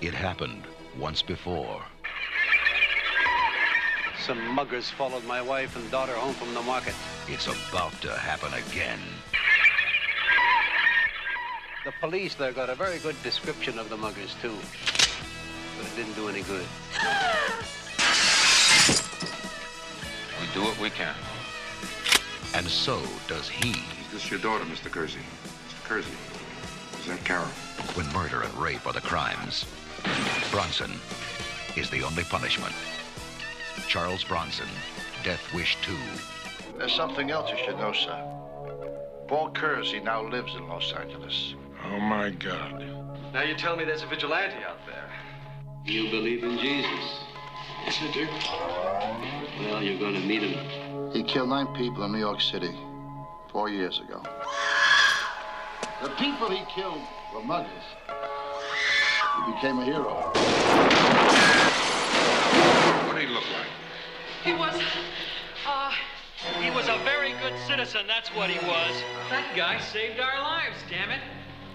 It happened once before. Some muggers followed my wife and daughter home from the market. It's about to happen again. The police there got a very good description of the muggers, too. But it didn't do any good. We do what we can. And so does he. Is this your daughter, Mr. Kersey? Mr. Kersey. Is that Carol? When murder and rape are the crimes, Bronson is the only punishment. Charles Bronson, Death Wish 2. There's something else you should know, sir. Paul Kersey now lives in Los Angeles. Oh, my God. Now you tell me there's a vigilante out there. You believe in Jesus? Yes, I do. Well, you're going to meet him. He killed nine people in New York City four years ago. The people he killed were muggers. He became a hero. What did he look like? He was, uh, he was a very good citizen, that's what he was. That guy saved our lives, damn it.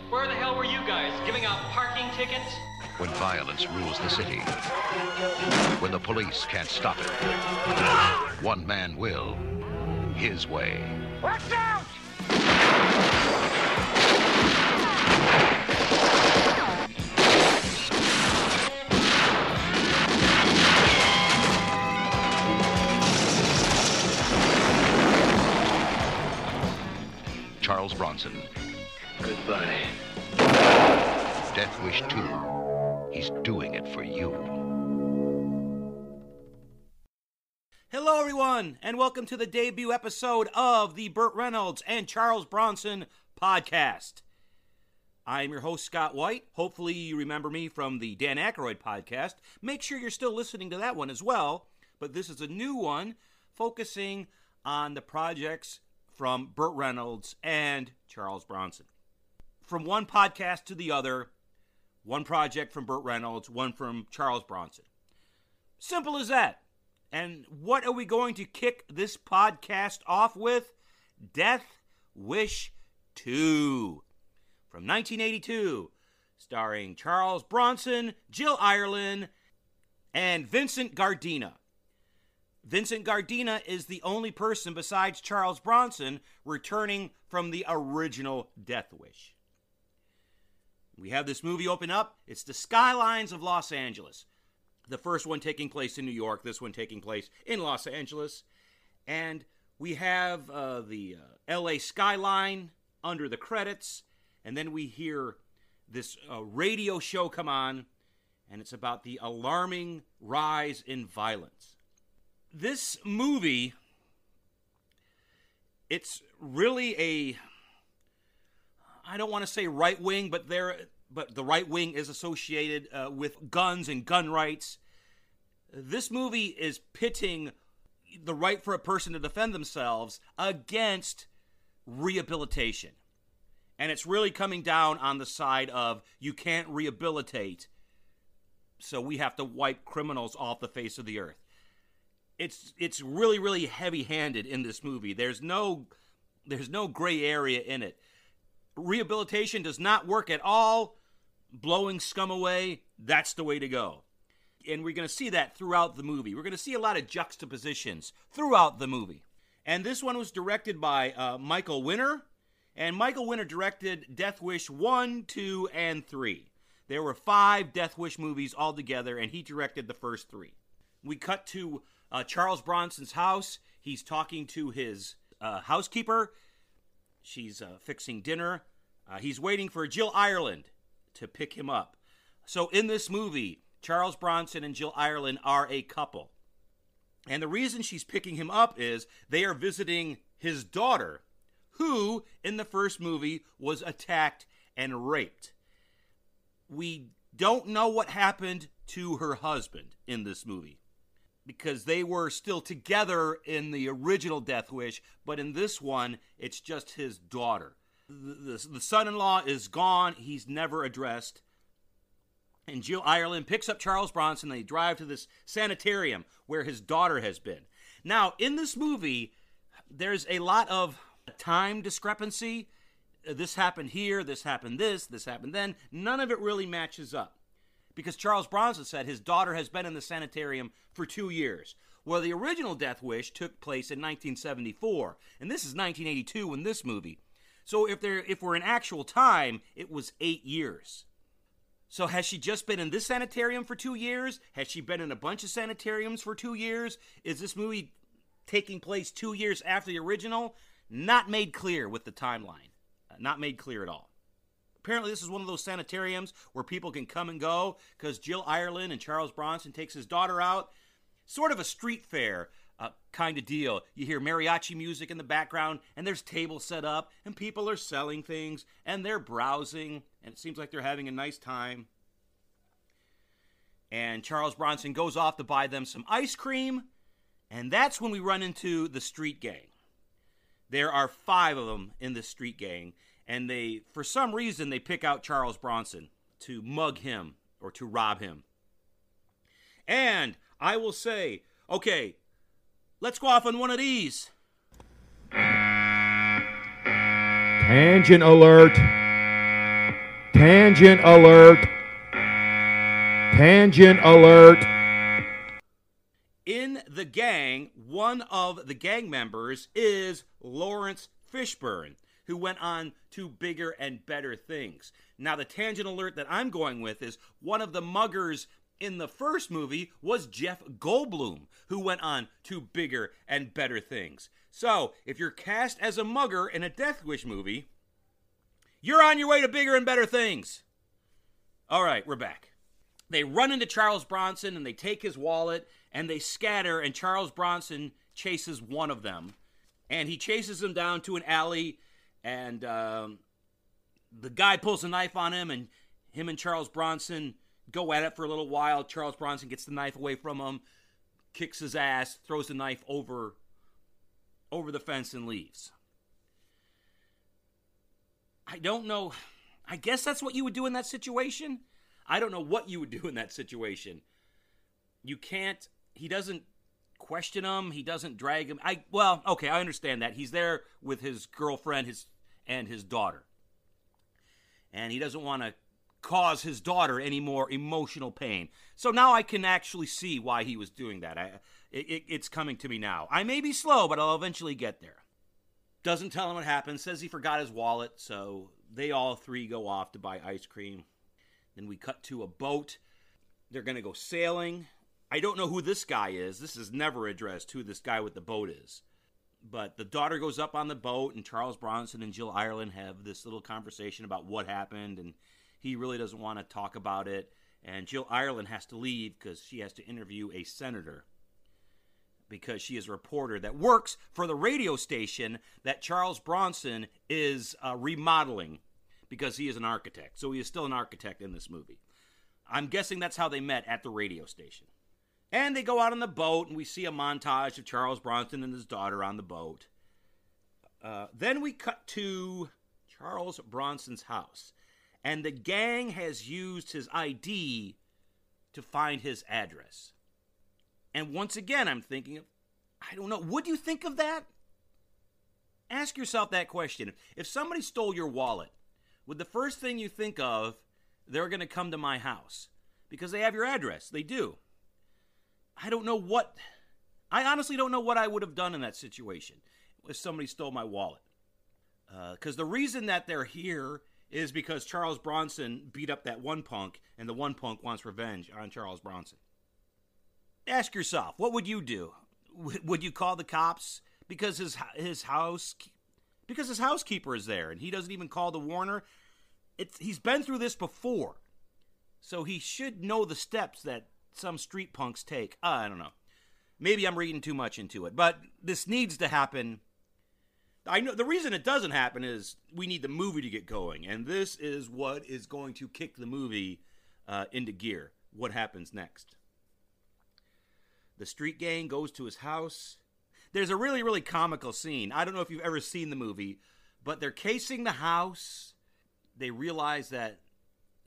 Where the hell were you guys? Giving out parking tickets? When violence rules the city. When the police can't stop it. One man will. His way. Watch out! Bronson. Goodbye. Death Wish 2. He's doing it for you. Hello, everyone, and welcome to the debut episode of the Burt Reynolds and Charles Bronson podcast. I'm your host, Scott White. Hopefully, you remember me from the Dan Aykroyd podcast. Make sure you're still listening to that one as well, but this is a new one focusing on the projects from Burt Reynolds and Charles Bronson. From one podcast to the other, one project from Burt Reynolds, one from Charles Bronson. Simple as that. And what are we going to kick this podcast off with? Death Wish 2 from 1982, starring Charles Bronson, Jill Ireland, and Vincent Gardenia. Vincent Gardenia is the only person besides Charles Bronson returning from the original Death Wish. We have this movie open up. It's the skylines of Los Angeles. The first one taking place in New York, this one taking place in Los Angeles. And we have uh, the uh, LA skyline under the credits. And then we hear this uh, radio show come on, and it's about the alarming rise in violence this movie it's really a I don't want to say right wing, but there but the right wing is associated uh, with guns and gun rights. This movie is pitting the right for a person to defend themselves against rehabilitation. And it's really coming down on the side of you can't rehabilitate, so we have to wipe criminals off the face of the earth it's it's really really heavy-handed in this movie. There's no there's no gray area in it. Rehabilitation does not work at all. Blowing scum away, that's the way to go. And we're going to see that throughout the movie. We're going to see a lot of juxtapositions throughout the movie. And this one was directed by uh, Michael Winner. And Michael Winner directed Death Wish 1, 2, and 3. There were five Death Wish movies altogether, and he directed the first three. We cut to uh, Charles Bronson's house. He's talking to his uh, housekeeper. She's uh, fixing dinner. Uh, he's waiting for Jill Ireland to pick him up. So in this movie, Charles Bronson and Jill Ireland are a couple. And the reason she's picking him up is they are visiting his daughter, who in the first movie was attacked and raped. We don't know what happened to her husband in this movie because they were still together in the original Death Wish, but in this one, it's just his daughter. The, the, the son in law is gone, he's never addressed. And Jill Ireland picks up Charles Bronson. They drive to this sanitarium where his daughter has been. Now, in this movie, there's a lot of time discrepancy. This happened here, this happened this, this happened then. None of it really matches up because Charles Bronson said his daughter has been in the sanitarium for two years. Well, the original Death Wish took place in 1974, and this is 1982 in this movie. So if there, if we're in actual time, it was eight years. So has she just been in this sanitarium for two years? Has she been in a bunch of sanitariums for two years? Is this movie taking place two years after the original? Not made clear with the timeline. Uh, not made clear at all. Apparently, this is one of those sanitariums where people can come and go because Jill Ireland and Charles Bronson takes his daughter out. Sort of a street fair uh, kind of deal. You hear mariachi music in the background, and there's tables set up, and people are selling things, and they're browsing, and it seems like they're having a nice time. And Charles Bronson goes off to buy them some ice cream, and that's when we run into the street gang. There are five of them in the street gang, and they, for some reason, they pick out Charles Bronson to mug him or to rob him. And I will say, okay, let's go off on one of these. Tangent alert. Tangent alert. Tangent alert. In the gang, one of the gang members is Laurence Fishburne, who went on to bigger and better things. Now, the tangent alert that I'm going with is one of the muggers in the first movie was Jeff Goldblum, who went on to bigger and better things. So, if you're cast as a mugger in a Death Wish movie, you're on your way to bigger and better things. All right, we're back. They run into Charles Bronson and they take his wallet and they scatter, and Charles Bronson chases one of them. And he chases him down to an alley, and um, the guy pulls a knife on him, and him and Charles Bronson go at it for a little while. Charles Bronson gets the knife away from him, kicks his ass, throws the knife over over the fence and leaves. I don't know. I guess that's what you would do in that situation. I don't know what you would do in that situation. You can't he doesn't question him, he doesn't drag him. I well, okay, I understand that. He's there with his girlfriend his and his daughter. And he doesn't want to cause his daughter any more emotional pain. So now I can actually see why he was doing that. I, it, it's coming to me now. I may be slow, but I'll eventually get there. Doesn't tell him what happened. Says he forgot his wallet. So they all three go off to buy ice cream. Then we cut to a boat. They're going to go sailing. I don't know who this guy is. This is never addressed who this guy with the boat is. But the daughter goes up on the boat, and Charles Bronson and Jill Ireland have this little conversation about what happened, and he really doesn't want to talk about it. And Jill Ireland has to leave because she has to interview a senator because she is a reporter that works for the radio station that Charles Bronson is uh, remodeling because he is an architect. So he is still an architect in this movie. I'm guessing that's how they met at the radio station. And they go out on the boat, and we see a montage of Charles Bronson and his daughter on the boat. Uh, then we cut to Charles Bronson's house, and the gang has used his ID to find his address. And once again, I'm thinking, of I don't know, would you think of that? Ask yourself that question. If somebody stole your wallet, would the first thing you think of, they're going to come to my house? Because they have your address. They do. I don't know what. I honestly don't know what I would have done in that situation if somebody stole my wallet. Because uh, the reason that they're here is because Charles Bronson beat up that one punk, and the one punk wants revenge on Charles Bronson. Ask yourself, what would you do? would you call the cops because his his house because his housekeeper is there and he doesn't even call the warner? It's he's been through this before, so he should know the steps that some street punks take. Uh, I don't know. Maybe I'm reading too much into it, but this needs to happen. I know the reason it doesn't happen is we need the movie to get going, and this is what is going to kick the movie uh, into gear. What happens next? The street gang goes to his house. There's a really, really comical scene. I don't know if you've ever seen the movie, but they're casing the house. They realize that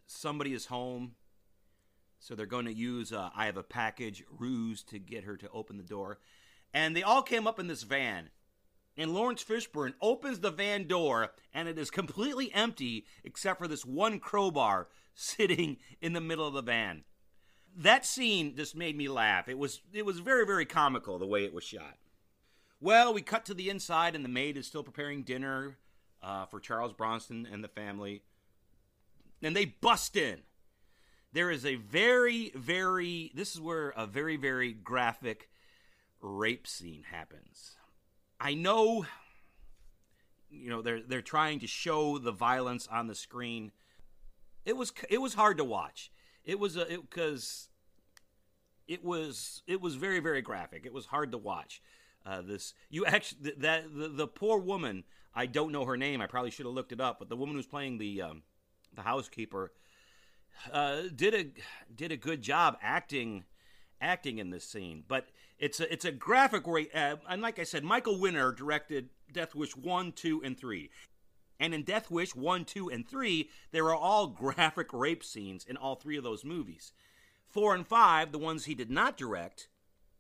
somebody is home. So they're going to use uh, I have a package ruse to get her to open the door. And they all came up in this van. And Laurence Fishburne opens the van door, and it is completely empty except for this one crowbar sitting in the middle of the van. That scene just made me laugh. It was it was very very comical the way it was shot. Well, we cut to the inside, and the maid is still preparing dinner uh, for Charles Bronson and the family. And they bust in. There is a very, very, this is where a very, very graphic rape scene happens. I know, you know, they're they're trying to show the violence on the screen. It was it was hard to watch. It was because it, it was it was very very graphic. It was hard to watch. Uh, this you actually that the, the poor woman. I don't know her name. I probably should have looked it up. But the woman who's playing the um, the housekeeper uh, did a did a good job acting acting in this scene. But it's a it's a graphic where, uh, and like I said, Michael Winner directed Death Wish one, two, and three. And in Death Wish 1, 2, and 3, there are all graphic rape scenes in all three of those movies. 4 and 5, the ones he did not direct,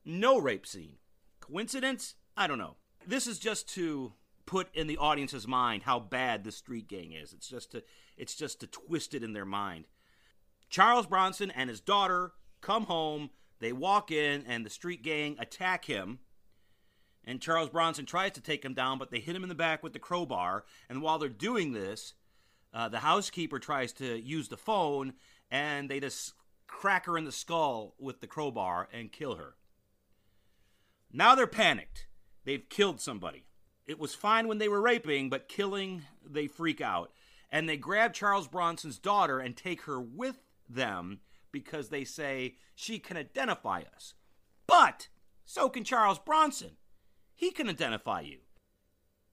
no rape scene. Coincidence? I don't know. This is just to put in the audience's mind how bad the street gang is. It's just to it's just to twist it in their mind. Charles Bronson and his daughter come home, they walk in and the street gang attack him. And Charles Bronson tries to take him down, but they hit him in the back with the crowbar. And while they're doing this, uh, the housekeeper tries to use the phone, and they just crack her in the skull with the crowbar and kill her. Now they're panicked. They've killed somebody. It was fine when they were raping, but killing, they freak out. And they grab Charles Bronson's daughter and take her with them because they say she can identify us. But so can Charles Bronson. He can identify you.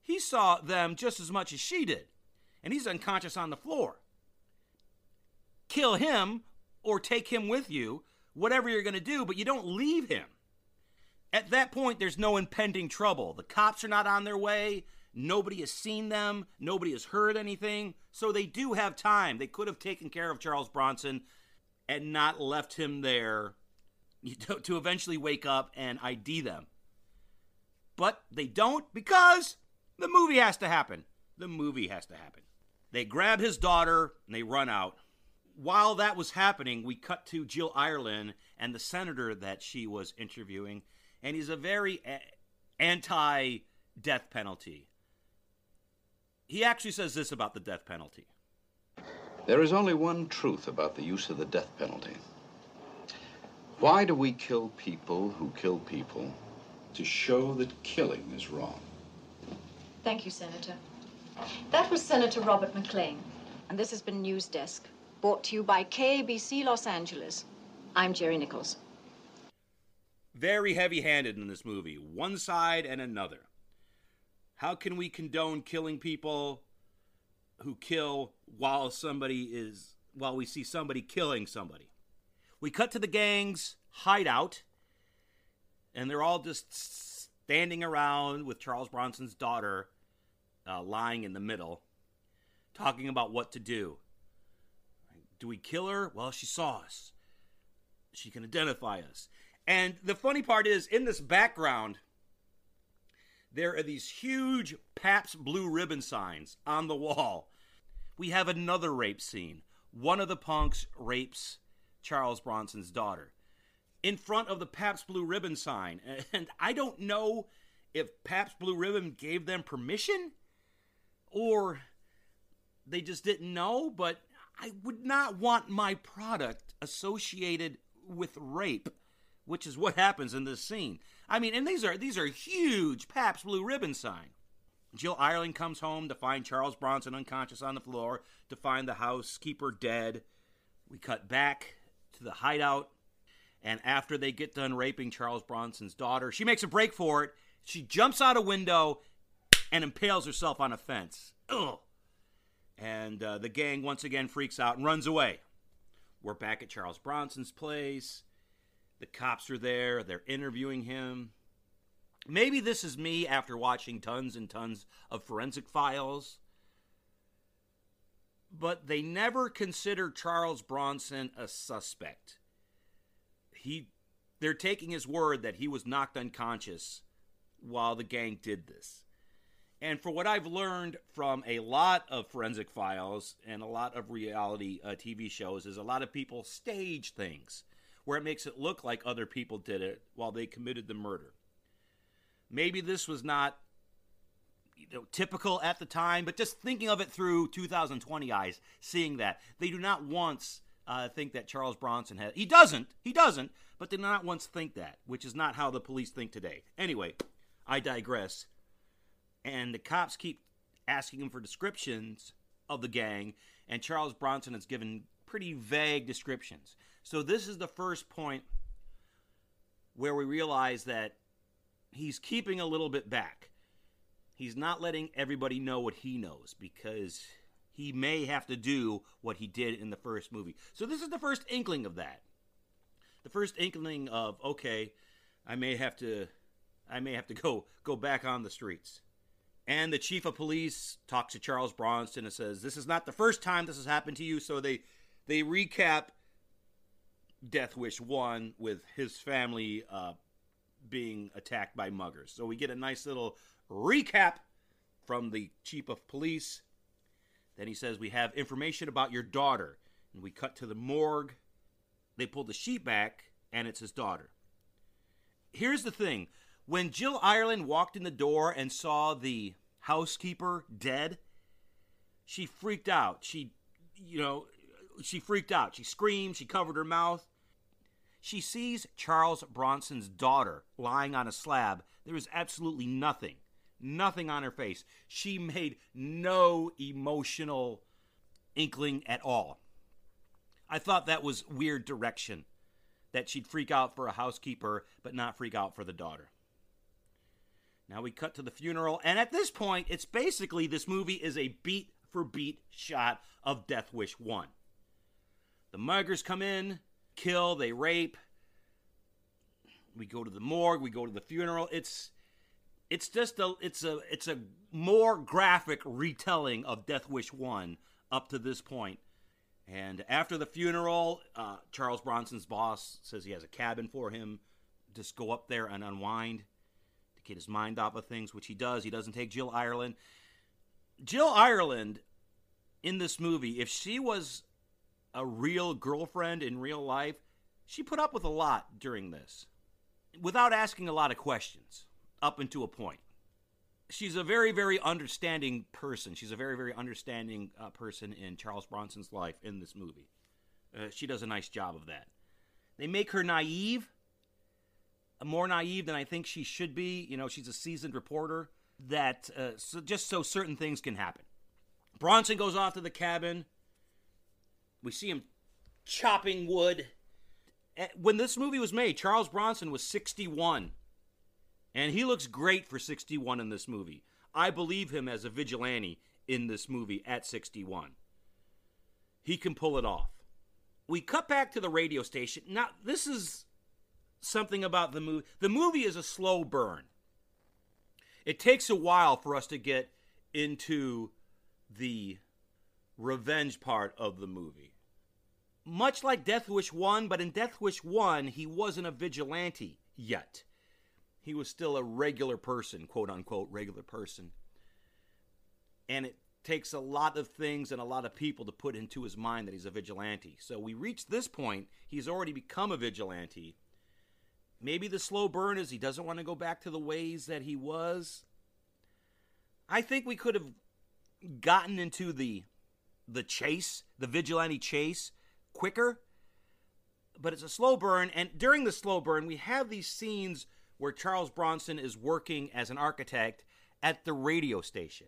He saw them just as much as she did, and he's unconscious on the floor. Kill him or take him with you, whatever you're going to do, but you don't leave him. At that point, there's no impending trouble. The cops are not on their way. Nobody has seen them. Nobody has heard anything. So they do have time. They could have taken care of Charles Bronson and not left him there to eventually wake up and ID them. But they don't because the movie has to happen. The movie has to happen. They grab his daughter and they run out. While that was happening, we cut to Jill Ireland and the senator that she was interviewing, and he's a very eh, anti death penalty. He actually says this about the death penalty. There is only one truth about the use of the death penalty. Why do we kill people who kill people? To show that killing is wrong. Thank you, Senator. That was Senator Robert McLean. And this has been News Desk, brought to you by KABC Los Angeles. I'm Jerry Nichols. Very heavy handed in this movie, one side and another. How can we condone killing people who kill while somebody is, while we see somebody killing somebody? We cut to the gang's hideout, and they're all just standing around with Charles Bronson's daughter uh, lying in the middle, talking about what to do. Do we kill her? Well, she saw us. She can identify us. And the funny part is, in this background, there are these huge Pabst Blue Ribbon signs on the wall. We have another rape scene. One of the punks rapes Charles Bronson's daughter in front of the Pabst Blue Ribbon sign. And I don't know if Pabst Blue Ribbon gave them permission or they just didn't know, but I would not want my product associated with rape, which is what happens in this scene. I mean, and these are these are huge Pabst Blue Ribbon sign. Jill Ireland comes home to find Charles Bronson unconscious on the floor, to find the housekeeper dead. We cut back to the hideout, and after they get done raping Charles Bronson's daughter, she makes a break for it. She jumps out a window and impales herself on a fence. Ugh. And uh, the gang once again freaks out and runs away. We're back at Charles Bronson's place. The cops are there. They're interviewing him. Maybe this is me after watching tons and tons of forensic files. But they never consider Charles Bronson a suspect. He they're taking his word that he was knocked unconscious while the gang did this. And for what I've learned from a lot of forensic files and a lot of reality uh, TV shows, is a lot of people stage things where it makes it look like other people did it while they committed the murder. Maybe this was not you know, typical at the time, but just thinking of it through 2020 eyes, seeing that they do not once uh, think that Charles Bronson had. He doesn't. He doesn't. But they do not once think that, which is not how the police think today. Anyway, I digress. And the cops keep asking him for descriptions of the gang, and Charles Bronson has given pretty vague descriptions. So this is the first point where we realize that he's keeping a little bit back. He's not letting everybody know what he knows because he may have to do what he did in the first movie. So this is the first inkling of that. The first inkling of okay, I may have to I may have to go go back on the streets. And the chief of police talks to Charles Bronson and says, "This is not the first time this has happened to you." So they they recap Death Wish 1 with his family uh, being attacked by muggers. So we get a nice little recap from the chief of police. Then he says, We have information about your daughter. And we cut to the morgue. They pull the sheet back, and it's his daughter. Here's the thing when Jill Ireland walked in the door and saw the housekeeper dead, she freaked out. She, you know, she freaked out. She screamed. She covered her mouth. She sees Charles Bronson's daughter lying on a slab. There is absolutely nothing, nothing on her face. She made no emotional inkling at all. I thought that was weird direction that she'd freak out for a housekeeper but not freak out for the daughter. Now we cut to the funeral, and at this point, it's basically this movie is a beat for beat shot of Death Wish 1. The muggers come in, kill, they rape. We go to the morgue, we go to the funeral. It's it's just a it's a it's a more graphic retelling of Death Wish 1 up to this point. And after the funeral, uh, Charles Bronson's boss says he has a cabin for him. Just go up there and unwind to get his mind off of things, which he does. He doesn't take Jill Ireland. Jill Ireland in this movie, if she was a real girlfriend in real life, she put up with a lot during this without asking a lot of questions up until a point. She's a very, very understanding person. She's a very, very understanding uh, person in Charles Bronson's life in this movie. Uh, she does a nice job of that. They make her naive, more naive than I think she should be. You know, she's a seasoned reporter. That uh, so just so certain things can happen. Bronson goes off to the cabin. We see him chopping wood. When this movie was made, Charles Bronson was 61. And he looks great for 61 in this movie. I believe him as a vigilante in this movie at 61. He can pull it off. We cut back to the radio station. Now, this is something about the movie. The movie is a slow burn. It takes a while for us to get into the revenge part of the movie. Much like Death Wish 1, but in Death Wish 1, he wasn't a vigilante yet. He was still a regular person, quote unquote, regular person. And it takes a lot of things and a lot of people to put into his mind that he's a vigilante. So we reach this point, he's already become a vigilante. Maybe the slow burn is he doesn't want to go back to the ways that he was. I think we could have gotten into the the chase, the vigilante chase quicker. But it's a slow burn and during the slow burn we have these scenes where Charles Bronson is working as an architect at the radio station.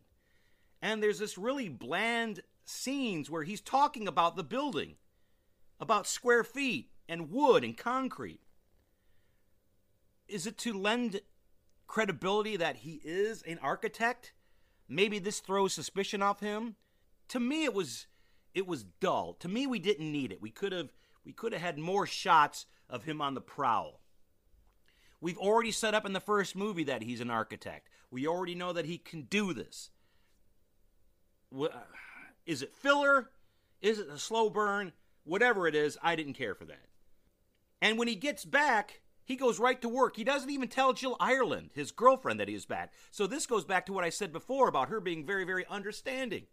And there's this really bland scenes where he's talking about the building, about square feet and wood and concrete. Is it to lend credibility that he is an architect? Maybe this throws suspicion off him. To me it was it was dull. To me we didn't need it. We could have we could have had more shots of him on the prowl. We've already set up in the first movie that he's an architect. We already know that he can do this. Is it filler? Is it a slow burn? Whatever it is, I didn't care for that. And when he gets back He goes right to work. He doesn't even tell Jill Ireland, his girlfriend, that he is back. So this goes back to what I said before about her being very, very understanding.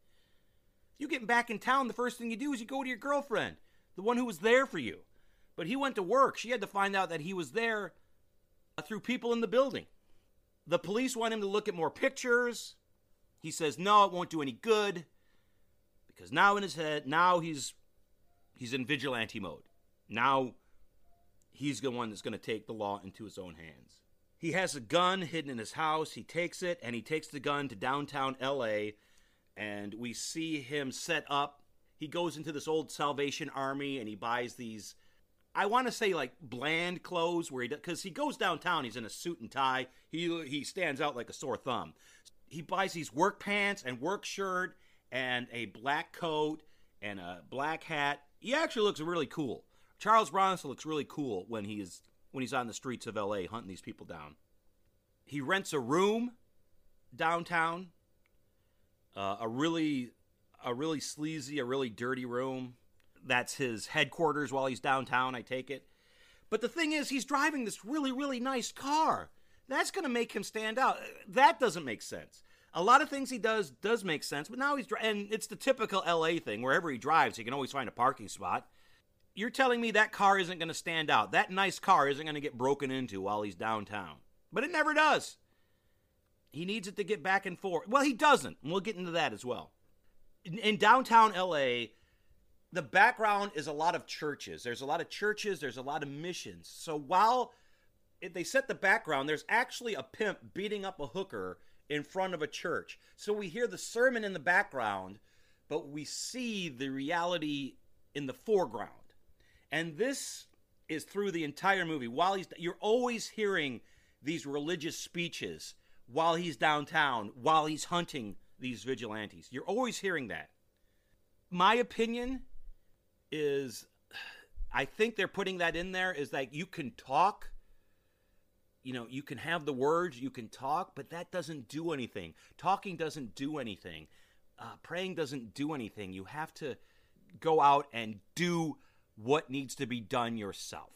You get back in town, the first thing you do is you go to your girlfriend, the one who was there for you. But he went to work. She had to find out that he was there uh, through people in the building. The police want him to look at more pictures. He says, no, it won't do any good. Because now in his head, now he's he's in vigilante mode. Now he's the one that's going to take the law into his own hands. He has a gun hidden in his house. He takes it and he takes the gun to downtown LA and we see him set up. He goes into this old Salvation Army and he buys these I want to say like bland clothes where he because he goes downtown, he's in a suit and tie. He he stands out like a sore thumb. He buys these work pants and work shirt and a black coat and a black hat. He actually looks really cool. Charles Bronson looks really cool when he's when he's on the streets of LA hunting these people down. He rents a room downtown. Uh, a really a really sleazy, a really dirty room that's his headquarters while he's downtown, I take it. But the thing is, he's driving this really, really nice car. That's going to make him stand out. That doesn't make sense. A lot of things he does does make sense, but now he's and it's the typical LA thing. Wherever he drives, he can always find a parking spot. You're telling me that car isn't going to stand out. That nice car isn't going to get broken into while he's downtown. But it never does. He needs it to get back and forth. Well, he doesn't. And we'll get into that as well. In, in downtown LA, the background is a lot of churches. There's a lot of churches, there's a lot of missions. So while they set the background, there's actually a pimp beating up a hooker in front of a church. So we hear the sermon in the background, but we see the reality in the foreground. And this is through the entire movie. While he's you're always hearing these religious speeches while he's downtown, while he's hunting these vigilantes. You're always hearing that. My opinion is I think they're putting that in there is that you can talk you know, you can have the words, you can talk, but that doesn't do anything. Talking doesn't do anything. Uh, praying doesn't do anything. You have to go out and do what needs to be done yourself.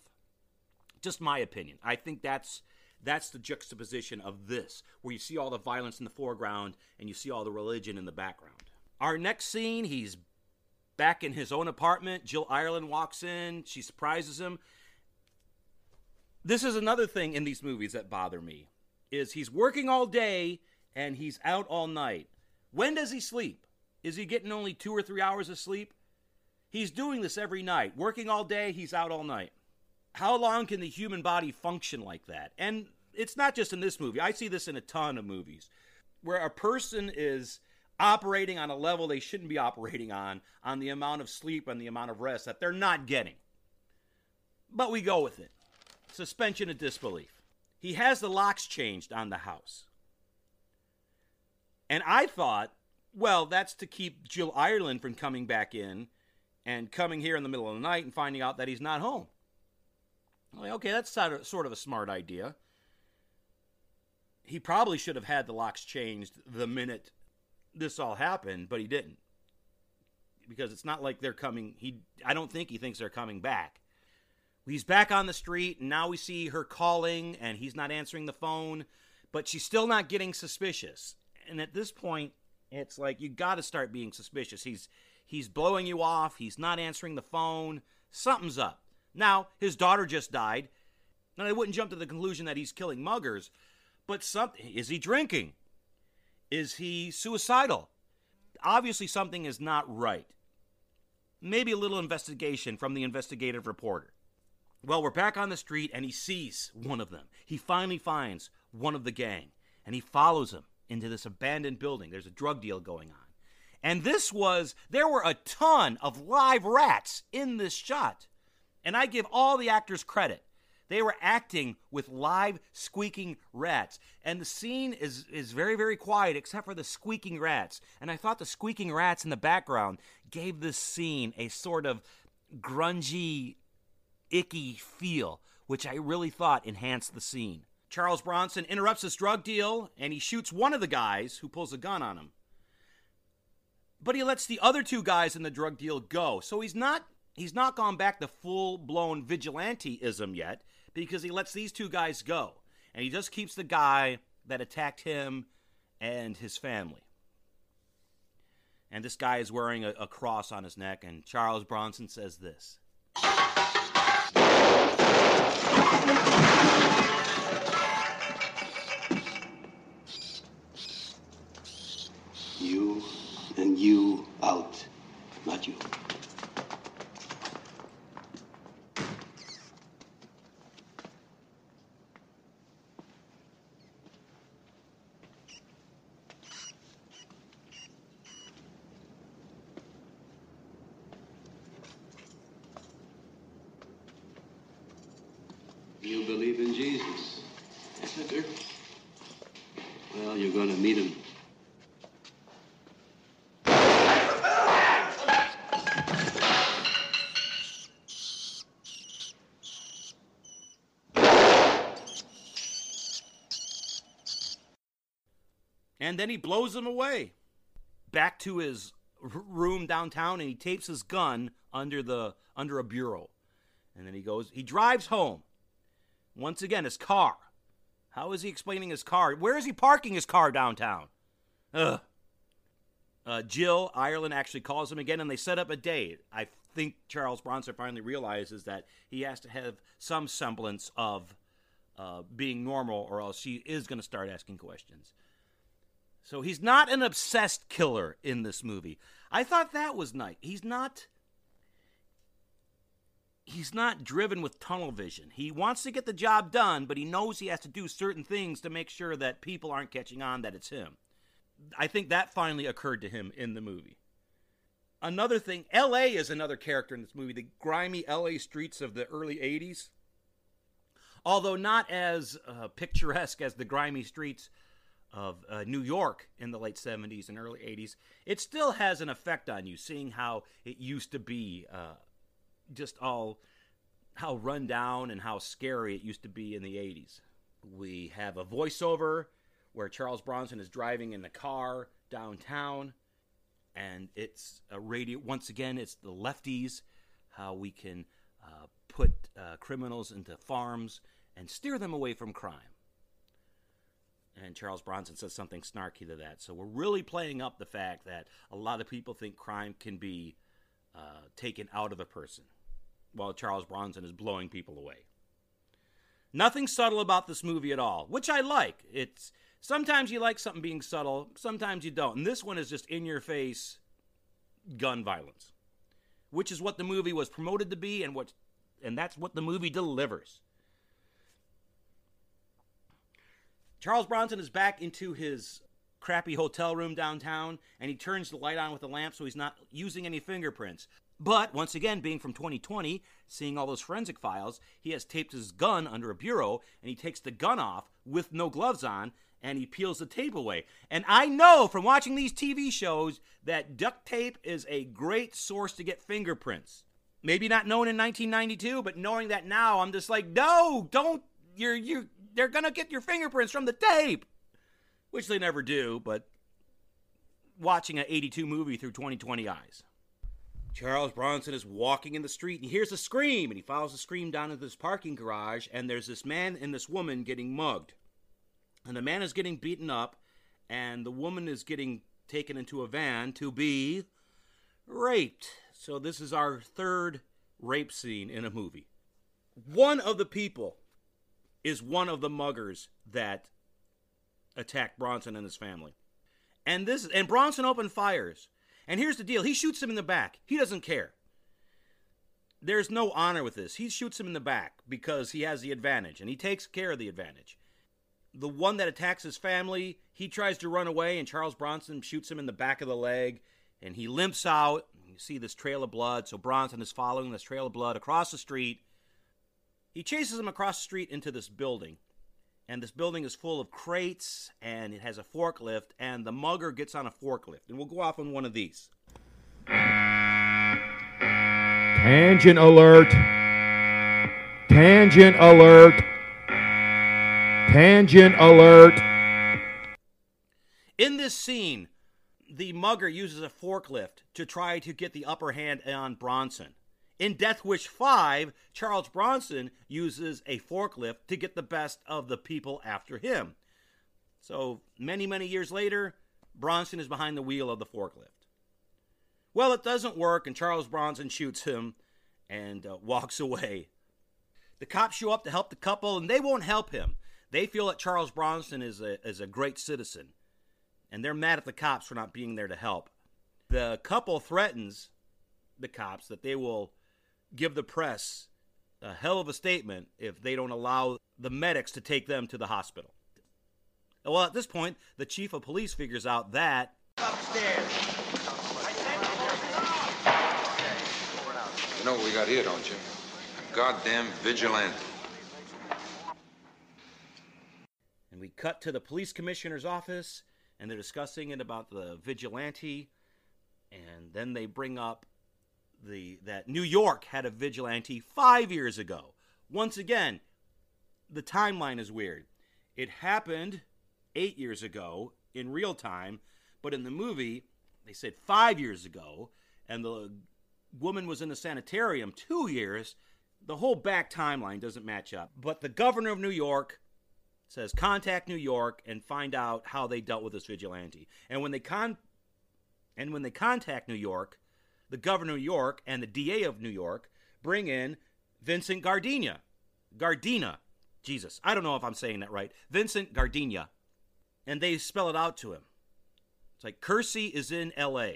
Just my opinion. I think that's that's the juxtaposition of this, where you see all the violence in the foreground and you see all the religion in the background. Our next scene, he's back in his own apartment. Jill Ireland walks in. She surprises him. This is another thing in these movies that bother me is he's working all day and he's out all night. When does he sleep? Is he getting only 2 or 3 hours of sleep? He's doing this every night. Working all day, he's out all night. How long can the human body function like that? And it's not just in this movie. I see this in a ton of movies where a person is operating on a level they shouldn't be operating on, on the amount of sleep and the amount of rest that they're not getting. But we go with it. Suspension of disbelief. He has the locks changed on the house. And I thought, well, that's to keep Jill Ireland from coming back in and coming here in the middle of the night and finding out that he's not home. I'm like, okay, that's sort of a smart idea. He probably should have had the locks changed the minute this all happened, but he didn't. Because it's not like they're coming he I don't think he thinks they're coming back. He's back on the street and now we see her calling and he's not answering the phone, but she's still not getting suspicious. And at this point, it's like you got to start being suspicious. He's he's blowing you off, he's not answering the phone, something's up. Now, his daughter just died. And I wouldn't jump to the conclusion that he's killing muggers, but something is he drinking? Is he suicidal? Obviously, something is not right. Maybe a little investigation from the investigative reporter. Well, we're back on the street and he sees one of them. He finally finds one of the gang and he follows him into this abandoned building. There's a drug deal going on. And this was, there were a ton of live rats in this shot. And I give all the actors credit. They were acting with live squeaking rats. And the scene is, is very, very quiet except for the squeaking rats. And I thought the squeaking rats in the background gave this scene a sort of grungy, icky feel, which I really thought enhanced the scene. Charles Bronson interrupts this drug deal and he shoots one of the guys who pulls a gun on him. But he lets the other two guys in the drug deal go. So he's not he's not gone back to full blown vigilanteism yet because he lets these two guys go. And he just keeps the guy that attacked him and his family. And this guy is wearing a, a cross on his neck, and Charles Bronson says this. You and you out, not you. You believe in Jesus? Do. Well, you're going to meet him. And then he blows him away. Back to his room downtown and he tapes his gun under the under a bureau. And then he goes he drives home. Once again his car. How is he explaining his car? Where is he parking his car downtown? Ugh. Uh, Jill Ireland actually calls him again and they set up a date. I think Charles Bronson finally realizes that he has to have some semblance of uh, being normal or else she is going to start asking questions. So he's not an obsessed killer in this movie. I thought that was nice. He's not he's not driven with tunnel vision. He wants to get the job done, but he knows he has to do certain things to make sure that people aren't catching on that it's him. I think that finally occurred to him in the movie. Another thing, LA is another character in this movie, the grimy LA streets of the early 80s. Although not as uh, picturesque as the grimy streets of uh, New York in the late 70s and early 80s, it still has an effect on you, seeing how it used to be, uh, just all how run down and how scary it used to be in the 80s. We have a voiceover where Charles Bronson is driving in the car downtown, and it's a radio. Once again, it's the lefties, how we can uh, put uh, criminals into farms and steer them away from crime and Charles Bronson says something snarky to that. So we're really playing up the fact that a lot of people think crime can be uh, taken out of a person, while Charles Bronson is blowing people away. Nothing subtle about this movie at all, which I like. It's sometimes you like something being subtle, sometimes you don't, and this one is just in your face gun violence, which is what the movie was promoted to be, and what, and that's what the movie delivers. Charles Bronson is back into his crappy hotel room downtown and he turns the light on with the lamp so he's not using any fingerprints. But once again, being from 2020, seeing all those forensic files, he has taped his gun under a bureau and he takes the gun off with no gloves on and he peels the tape away. And I know from watching these TV shows that duct tape is a great source to get fingerprints. Maybe not known in 1992, but knowing that now, I'm just like, no, don't. You're you. They're gonna get your fingerprints from the tape, which they never do. But watching an 82 movie through 2020 eyes. Charles Bronson is walking in the street and he hears a scream and he follows the scream down into this parking garage and there's this man and this woman getting mugged. And the man is getting beaten up and the woman is getting taken into a van to be raped. So this is our third rape scene in a movie. One of the people is one of the muggers that attacked Bronson and his family. And this and Bronson opened fires. And here's the deal, he shoots him in the back. He doesn't care. There's no honor with this. He shoots him in the back because he has the advantage and he takes care of the advantage. The one that attacks his family, he tries to run away and Charles Bronson shoots him in the back of the leg and he limps out. You see this trail of blood. So Bronson is following this trail of blood across the street. He chases him across the street into this building. And this building is full of crates and it has a forklift. And the mugger gets on a forklift. And we'll go off on one of these. Tangent alert. Tangent alert. Tangent alert. In this scene, the mugger uses a forklift to try to get the upper hand on Bronson. In Death Wish 5, Charles Bronson uses a forklift to get the best of the people after him. So many, many years later, Bronson is behind the wheel of the forklift. Well, it doesn't work, and Charles Bronson shoots him and uh, walks away. The cops show up to help the couple, and they won't help him. They feel that Charles Bronson is a, is a great citizen, and they're mad at the cops for not being there to help. The couple threatens the cops that they will give the press a hell of a statement if they don't allow the medics to take them to the hospital. Well, at this point, the chief of police figures out that. Upstairs. You know what we got here, don't you? A goddamn vigilante. And we cut to the police commissioner's office, and they're discussing it about the vigilante. And then they bring up the that New York had a vigilante five years ago. Once again, the timeline is weird. It happened eight years ago in real time, but in the movie they said five years ago, and the woman was in the sanitarium two years. The whole back timeline doesn't match up. But the governor of New York says contact New York and find out how they dealt with this vigilante. And when they con and when they contact New York, the governor of New York and the DA of New York bring in Vincent Gardenia. Gardena. Jesus, I don't know if I'm saying that right. Vincent Gardenia. And they spell it out to him. It's like Kersey is in LA.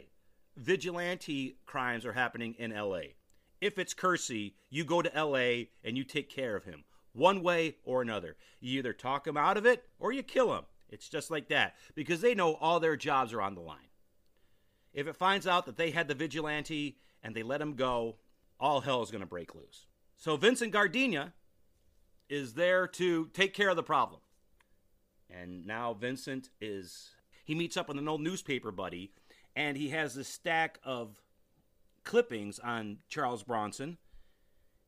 Vigilante crimes are happening in LA. If it's Kersey, you go to LA and you take care of him. One way or another. You either talk him out of it or you kill him. It's just like that. Because they know all their jobs are on the line. If it finds out that they had the vigilante and they let him go, all hell is going to break loose. So Vincent Gardenia is there to take care of the problem. And now Vincent is he meets up with an old newspaper buddy and he has this stack of clippings on Charles Bronson.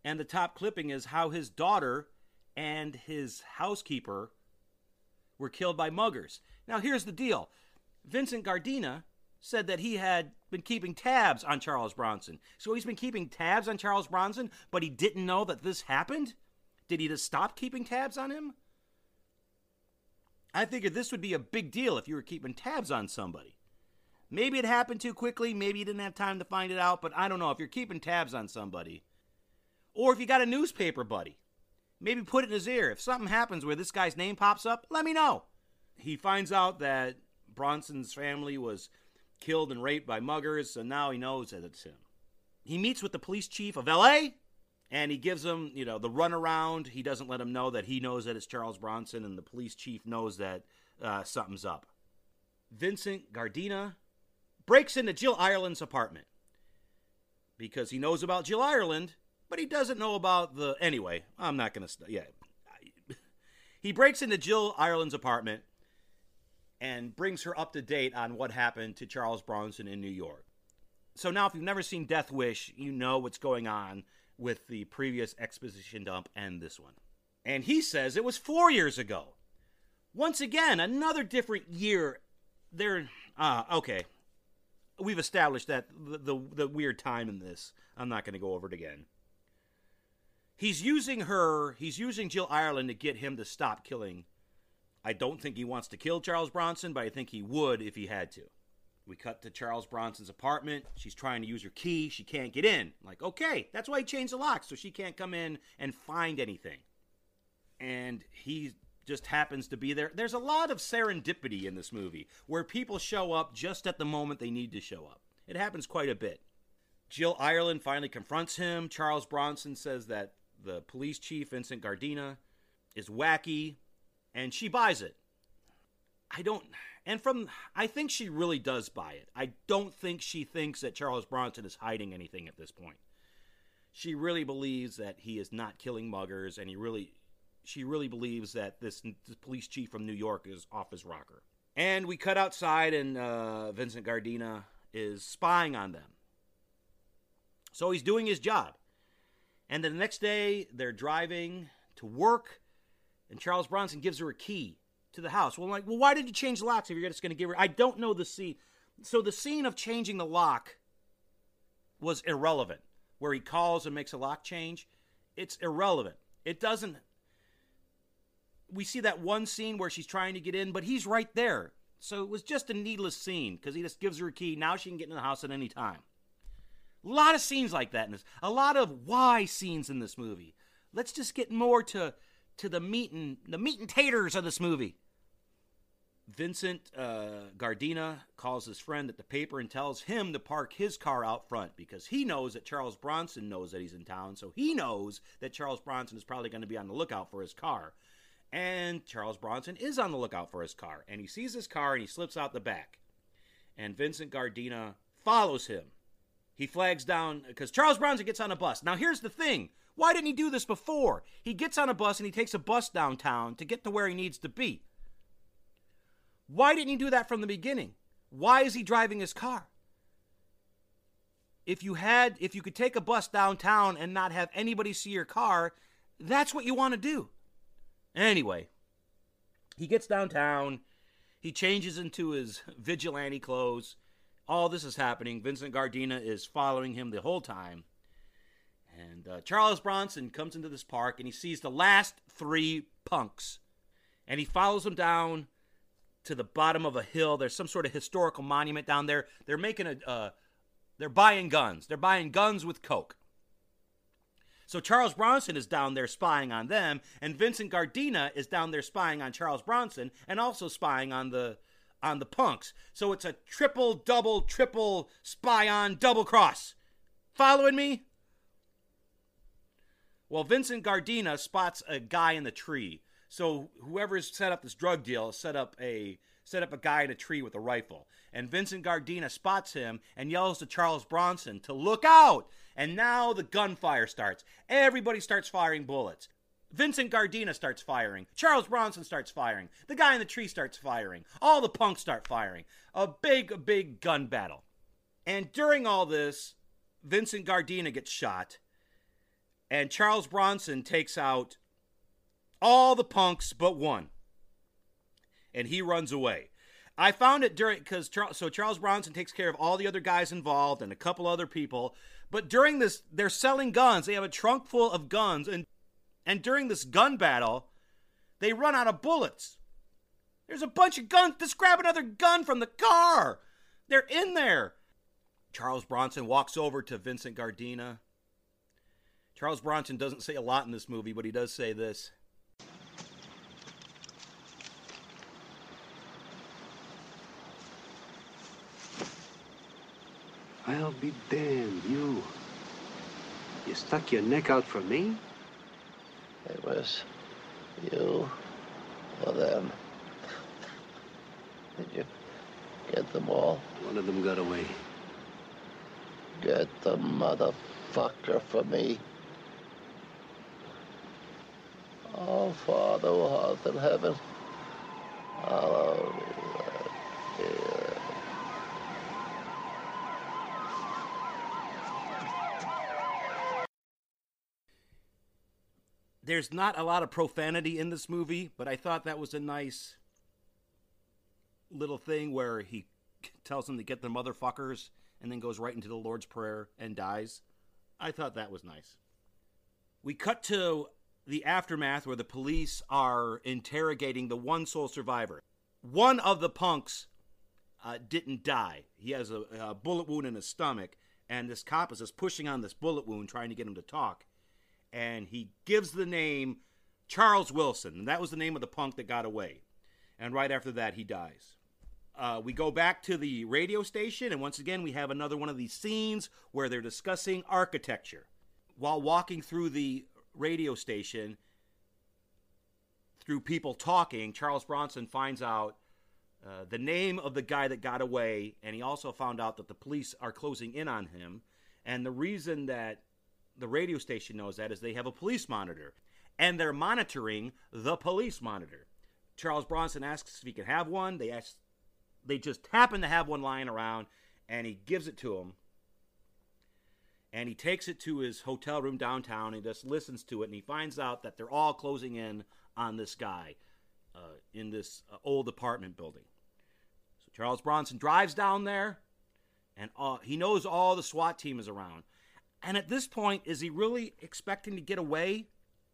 And the top clipping is how his daughter and his housekeeper were killed by muggers. Now here's the deal. Vincent Gardenia said that he had been keeping tabs on Charles Bronson. So he's been keeping tabs on Charles Bronson, but he didn't know that this happened? Did he just stop keeping tabs on him? I figured this would be a big deal if you were keeping tabs on somebody. Maybe it happened too quickly, maybe you didn't have time to find it out, but I don't know. If you're keeping tabs on somebody, or if you got a newspaper buddy, maybe put it in his ear. If something happens where this guy's name pops up, let me know. He finds out that Bronson's family was killed and raped by muggers, so now he knows that it's him. He meets with the police chief of LA and he gives him, you know, the runaround. He doesn't let him know that he knows that it's Charles Bronson, and the police chief knows that uh, something's up. Vincent Gardenia breaks into Jill Ireland's apartment because he knows about Jill Ireland, but he doesn't know about the. Anyway, I'm not going to. St- yeah. He breaks into Jill Ireland's apartment and brings her up to date on what happened to Charles Bronson in New York. So now, if you've never seen Death Wish, you know what's going on with the previous exposition dump and this one. And he says it was four years ago. Once again, another different year. There, ah, okay. We've established that the, the, the weird time in this. I'm not going to go over it again. He's using her. He's using Jill Ireland to get him to stop killing. I don't think he wants to kill Charles Bronson, but I think he would if he had to. We cut to Charles Bronson's apartment. She's trying to use her key. She can't get in. Like, okay, that's why he changed the lock, so she can't come in and find anything. And he just happens to be there. There's a lot of serendipity in this movie where people show up just at the moment they need to show up. It happens quite a bit. Jill Ireland finally confronts him. Charles Bronson says that the police chief, Vincent Gardenia, is wacky, and she buys it. I don't. And from, I think she really does buy it. I don't think she thinks that Charles Bronson is hiding anything at this point. She really believes that he is not killing muggers, and he really, she really believes that this, this police chief from New York is off his rocker. And we cut outside, and uh, Vincent Gardina is spying on them. So he's doing his job. And the next day, they're driving to work, and Charles Bronson gives her a key to the house. Well, I'm like, well, why did you change the locks if you're just going to give her? I don't know the scene. So the scene of changing the lock was irrelevant. where he calls and makes a lock change, it's irrelevant. It doesn't. We see that one scene where she's trying to get in, but he's right there. So it was just a needless scene because he just gives her a key. Now she can get in the house at any time. A lot of scenes like that in this. A lot of why scenes in this movie. Let's just get more to to the meat and the meat and taters of this movie. Vincent uh, calls his friend at the paper and tells him to park his car out front because he knows that Charles Bronson knows that he's in town. So he knows that Charles Bronson is probably going to be on the lookout for his car. And Charles Bronson is on the lookout for his car. And he sees his car and he slips out the back. And Vincent Gardena follows him. He flags down because Charles Bronson gets on a bus. Now, here's the thing why didn't he do this before? He gets on a bus and he takes a bus downtown to get to where he needs to be. Why didn't he do that from the beginning? Why is he driving his car? If you had if you could take a bus downtown and not have anybody see your car, that's what you want to do. Anyway, he gets downtown, he changes into his vigilante clothes. All this is happening. Vincent Gardena is following him the whole time. And uh, Charles Bronson comes into this park and he sees the last three punks. And he follows them down to the bottom of a hill. There's some sort of historical monument down there. They're making a, uh, they're buying guns. They're buying guns with Coke. So Charles Bronson is down there spying on them, and Vincent Gardina is down there spying on Charles Bronson and also spying on the on the punks. So it's a triple, double, triple spy on double cross. Following me? Well, Vincent Gardena spots a guy in the tree. So whoever's set up this drug deal set up a set up a guy in a tree with a rifle. And Vincent Gardena spots him and yells to Charles Bronson to look out. And now the gunfire starts. Everybody starts firing bullets. Vincent Gardena starts firing. Charles Bronson starts firing. The guy in the tree starts firing. All the punks start firing. A big, big gun battle. And during all this, Vincent Gardena gets shot. And Charles Bronson takes out all the punks but one. And he runs away. I found it during because Charles, so Charles Bronson takes care of all the other guys involved and a couple other people. But during this, they're selling guns. They have a trunk full of guns, and and during this gun battle, they run out of bullets. There's a bunch of guns. Just grab another gun from the car. They're in there. Charles Bronson walks over to Vincent Gardena. Charles Bronson doesn't say a lot in this movie, but he does say this. I'll be damned, you. You stuck your neck out for me? It was you or them. Did you get them all? One of them got away. Get the motherfucker for me. Oh, Father who art in heaven, hallowed be thy. There's not a lot of profanity in this movie, but I thought that was a nice little thing where he tells them to get the motherfuckers and then goes right into the Lord's Prayer and dies. I thought that was nice. We cut to the aftermath where the police are interrogating the one sole survivor. One of the punks uh, didn't die. He has a, a bullet wound in his stomach, and this cop is just pushing on this bullet wound, trying to get him to talk. And he gives the name Charles Wilson, and that was the name of the punk that got away. And right after that, he dies. Uh, we go back to the radio station, and once again, we have another one of these scenes where they're discussing architecture. While walking through the radio station, through people talking, Charles Bronson finds out uh, the name of the guy that got away, and he also found out that the police are closing in on him. And the reason that the radio station knows that is they have a police monitor, and they're monitoring the police monitor. Charles Bronson asks if he can have one. They ask, they just happen to have one lying around, and he gives it to him. And he takes it to his hotel room downtown and just listens to it, and he finds out that they're all closing in on this guy uh, in this uh, old apartment building. So Charles Bronson drives down there, and uh, he knows all the SWAT team is around. And at this point, is he really expecting to get away?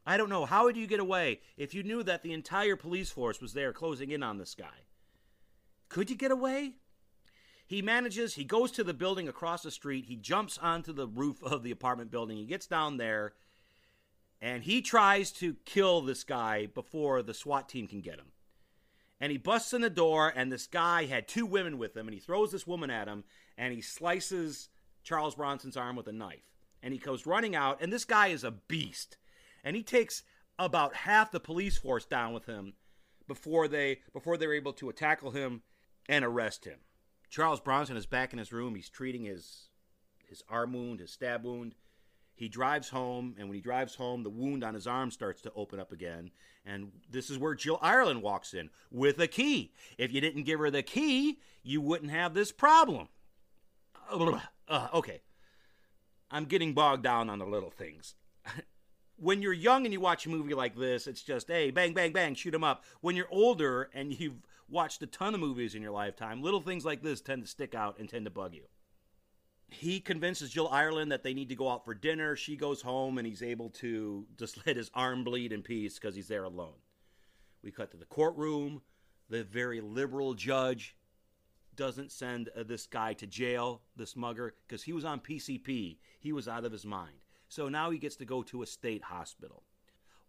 I don't know. How would you get away if you knew that the entire police force was there closing in on this guy? Could you get away? He manages, he goes to the building across the street, he jumps onto the roof of the apartment building, he gets down there, and he tries to kill this guy before the SWAT team can get him. And he busts in the door, and this guy had two women with him, and he throws this woman at him, and he slices Charles Bronson's arm with a knife. And he goes running out, and this guy is a beast. And he takes about half the police force down with him before they before they're able to tackle him and arrest him. Charles Bronson is back in his room. He's treating his his arm wound, his stab wound. He drives home, and when he drives home, the wound on his arm starts to open up again. And this is where Jill Ireland walks in with a key. If you didn't give her the key, you wouldn't have this problem. Uh, okay. I'm getting bogged down on the little things. when you're young and you watch a movie like this, it's just, hey, bang, bang, bang, shoot them up. When you're older and you've watched a ton of movies in your lifetime, little things like this tend to stick out and tend to bug you. He convinces Jill Ireland that they need to go out for dinner. She goes home and he's able to just let his arm bleed in peace because he's there alone. We cut to the courtroom. The very liberal judge doesn't send uh, this guy to jail, this mugger, because he was on PCP. He was out of his mind. So now he gets to go to a state hospital.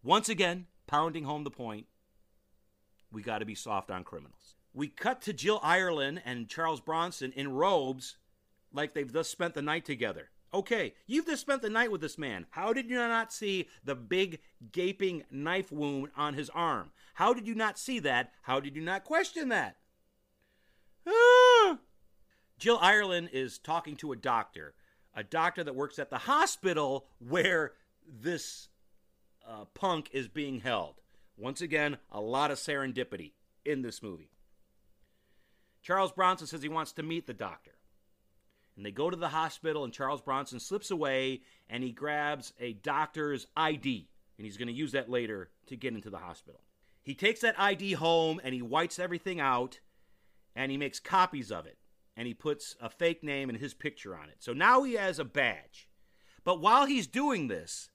Once again, pounding home the point, we got to be soft on criminals. We cut to Jill Ireland and Charles Bronson in robes like they've just spent the night together. Okay, you've just spent the night with this man. How did you not see the big gaping knife wound on his arm? How did you not see that? How did you not question that? Jill Ireland is talking to a doctor, a doctor that works at the hospital where this uh, punk is being held. Once again, a lot of serendipity in this movie. Charles Bronson says he wants to meet the doctor. And they go to the hospital, and Charles Bronson slips away and he grabs a doctor's ID. And he's going to use that later to get into the hospital. He takes that ID home and he whites everything out and he makes copies of it. And he puts a fake name and his picture on it. So now he has a badge. But while he's doing this,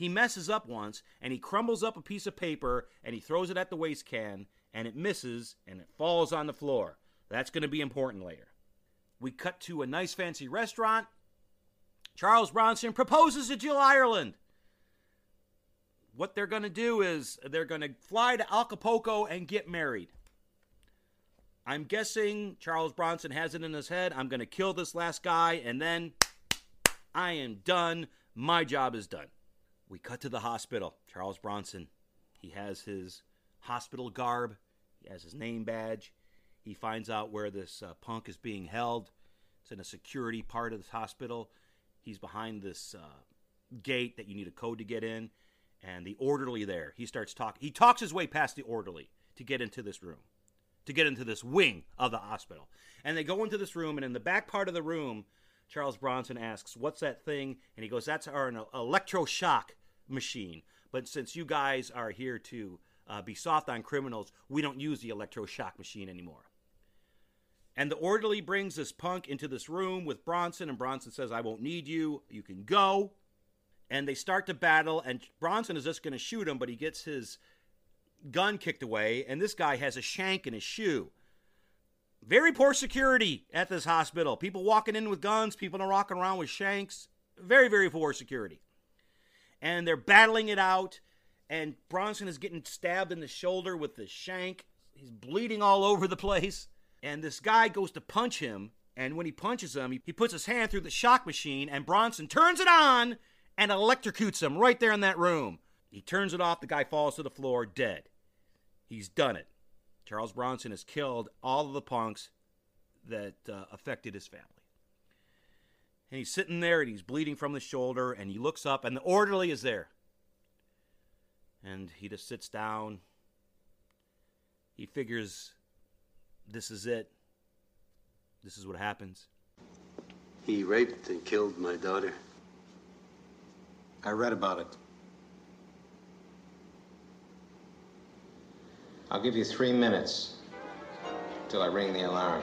he messes up once and he crumbles up a piece of paper and he throws it at the waste can and it misses and it falls on the floor. That's going to be important later. We cut to a nice fancy restaurant. Charles Bronson proposes to Jill Ireland. What they're going to do is they're going to fly to Acapulco and get married. I'm guessing Charles Bronson has it in his head. I'm going to kill this last guy and then I am done. My job is done. We cut to the hospital. Charles Bronson. He has his hospital garb, he has his name badge. He finds out where this uh, punk is being held. It's in a security part of this hospital. He's behind this uh, gate that you need a code to get in. And the orderly there, he starts talking. He talks his way past the orderly to get into this room, to get into this wing of the hospital. And they go into this room, and in the back part of the room, Charles Bronson asks, What's that thing? And he goes, That's our an electroshock machine. But since you guys are here to uh, be soft on criminals, we don't use the electroshock machine anymore. And the orderly brings this punk into this room with Bronson, and Bronson says, I won't need you. You can go. And they start to battle, and Bronson is just going to shoot him, but he gets his gun kicked away, and this guy has a shank in his shoe. Very poor security at this hospital. People walking in with guns, people are walking around with shanks. Very, very poor security and they're battling it out. And Bronson is getting stabbed in the shoulder with the shank. He's bleeding all over the place. And this guy goes to punch him. And when he punches him, he, he puts his hand through the shock machine, and Bronson turns it on and electrocutes him right there in that room. He turns it off. The guy falls to the floor dead. He's done it. Charles Bronson has killed all of the punks that uh, affected his family and he's sitting there and he's bleeding from the shoulder and he looks up and the orderly is there. And he just sits down. He figures this is it. This is what happens. He raped and killed my daughter. I read about it. I'll give you three minutes till i ring the alarm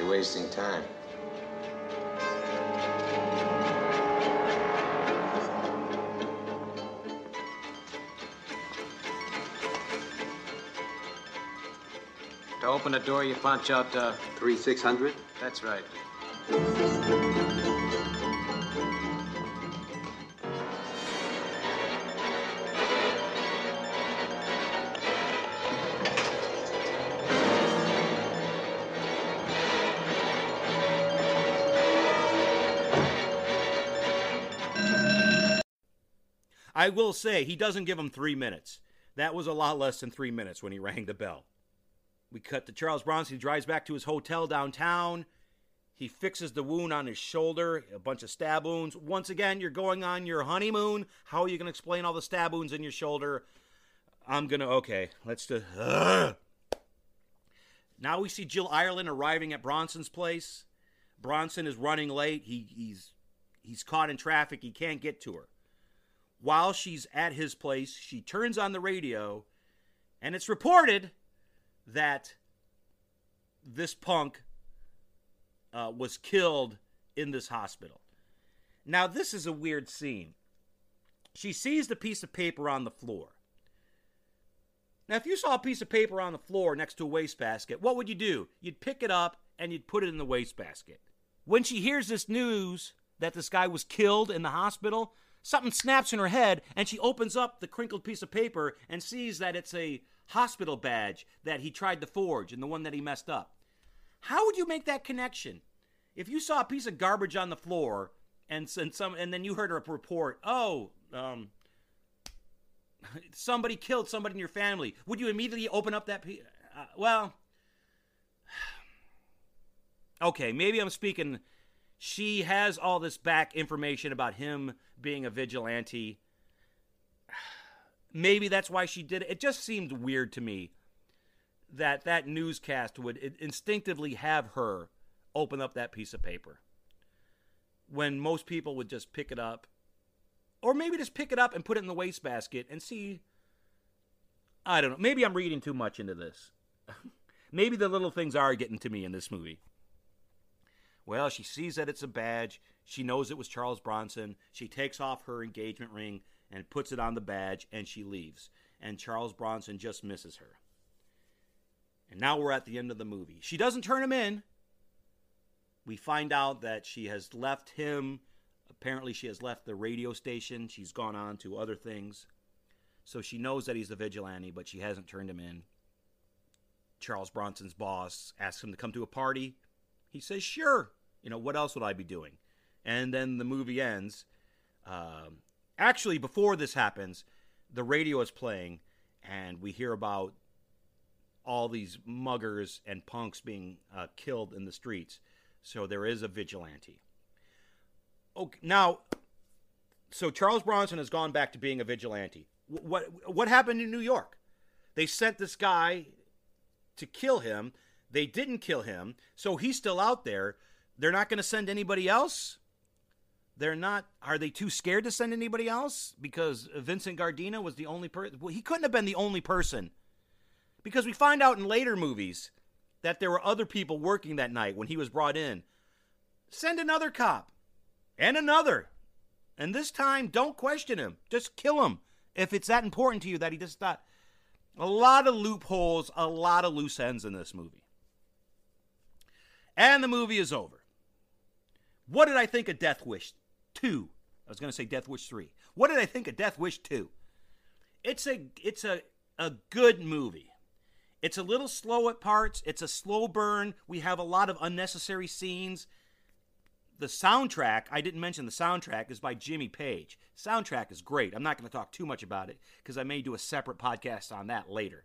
you're wasting time. To open the door, you punch out, uh... Three six hundred? That's right. I will say he doesn't give him three minutes. That was a lot less than three minutes when he rang the bell. We cut to Charles Bronson. He drives back to his hotel downtown. He fixes the wound on his shoulder, a bunch of stab wounds. Once again, you're going on your honeymoon. How are you going to explain all the stab wounds in your shoulder? I'm going to, okay, let's do. Ugh. Now we see Jill Ireland arriving at Bronson's place. Bronson is running late. He, he's, he's caught in traffic. He can't get to her. While she's at his place, she turns on the radio, and it's reported that this punk uh, was killed in this hospital. Now, this is a weird scene. She sees the piece of paper on the floor. Now, if you saw a piece of paper on the floor next to a wastebasket, what would you do? You'd pick it up and you'd put it in the wastebasket. When she hears this news that this guy was killed in the hospital, something snaps in her head and she opens up the crinkled piece of paper and sees that it's a hospital badge that he tried to forge and the one that he messed up. How would you make that connection? If you saw a piece of garbage on the floor and, and some and then you heard a report, oh, um, somebody killed somebody in your family, would you immediately open up that? Uh, well, okay, maybe I'm speaking. She has all this back information about him being a vigilante. Maybe that's why she did it. It just seemed weird to me that that newscast would instinctively have her open up that piece of paper when most people would just pick it up or maybe just pick it up and put it in the wastebasket and see I don't know. Maybe I'm reading too much into this. maybe the little things are getting to me in this movie. Well, she sees that it's a badge. She knows it was Charles Bronson. She takes off her engagement ring and puts it on the badge and she leaves. And Charles Bronson just misses her. And now we're at the end of the movie. She doesn't turn him in. We find out that she has left him. Apparently, she has left the radio station. She's gone on to other things. So she knows that he's a vigilante, but she hasn't turned him in. Charles Bronson's boss asks him to come to a party. He says, sure. You know, what else would I be doing? And then the movie ends. Um, actually, before this happens, the radio is playing, and we hear about all these muggers and punks being uh, killed in the streets. So there is a vigilante. Okay, now, so Charles Bronson has gone back to being a vigilante. What what happened in New York? They sent this guy to kill him. They didn't kill him, so he's still out there. They're not going to send anybody else. They're not. Are they too scared to send anybody else? Because Vincent Gardenia was the only person. Well, he couldn't have been the only person. Because we find out in later movies that there were other people working that night when he was brought in. Send another cop and another. And this time, don't question him. Just kill him if it's that important to you that he just thought. A lot of loopholes, a lot of loose ends in this movie. And the movie is over. What did I think of Death Wish 2? I was going to say Death Wish 3. What did I think of Death Wish 2? It's a it's a a good movie. It's a little slow at parts. It's a slow burn. We have a lot of unnecessary scenes. The soundtrack, I didn't mention the soundtrack, is by Jimmy Page. Soundtrack is great. I'm not going to talk too much about it because I may do a separate podcast on that later.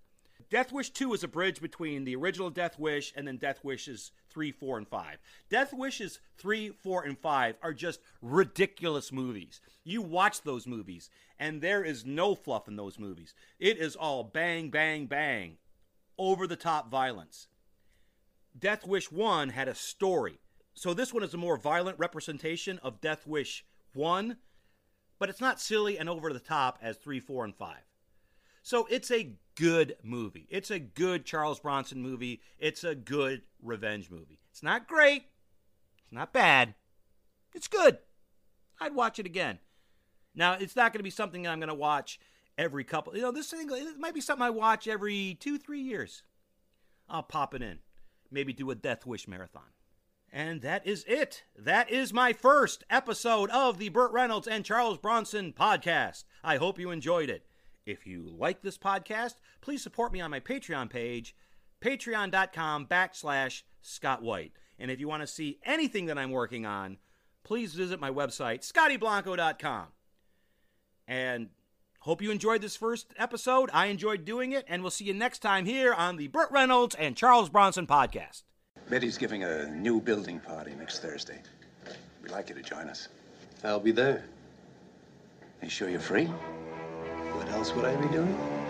Death Wish 2 is a bridge between the original Death Wish and then Death Wishes 3, 4, and 5. Death Wishes 3, 4, and 5 are just ridiculous movies. You watch those movies, and there is no fluff in those movies. It is all bang, bang, bang, over the top violence. Death Wish 1 had a story. So this one is a more violent representation of Death Wish 1, but it's not silly and over the top as 3, 4, and 5. So it's a good movie. It's a good Charles Bronson movie. It's a good revenge movie. It's not great. It's not bad. It's good. I'd watch it again. Now, it's not going to be something I'm going to watch every couple. You know, this thing it might be something I watch every two, three years. I'll pop it in. Maybe do a Death Wish marathon. And that is it. That is my first episode of the Burt Reynolds and Charles Bronson podcast. I hope you enjoyed it. If you like this podcast, please support me on my Patreon page, patreon.com backslash Scott White. And if you want to see anything that I'm working on, please visit my website, scottyblanco.com. And hope you enjoyed this first episode. I enjoyed doing it, and we'll see you next time here on the Burt Reynolds and Charles Bronson podcast. Betty's giving a new building party next Thursday. We'd like you to join us. I'll be there. Are you sure you're free? What else would I be doing?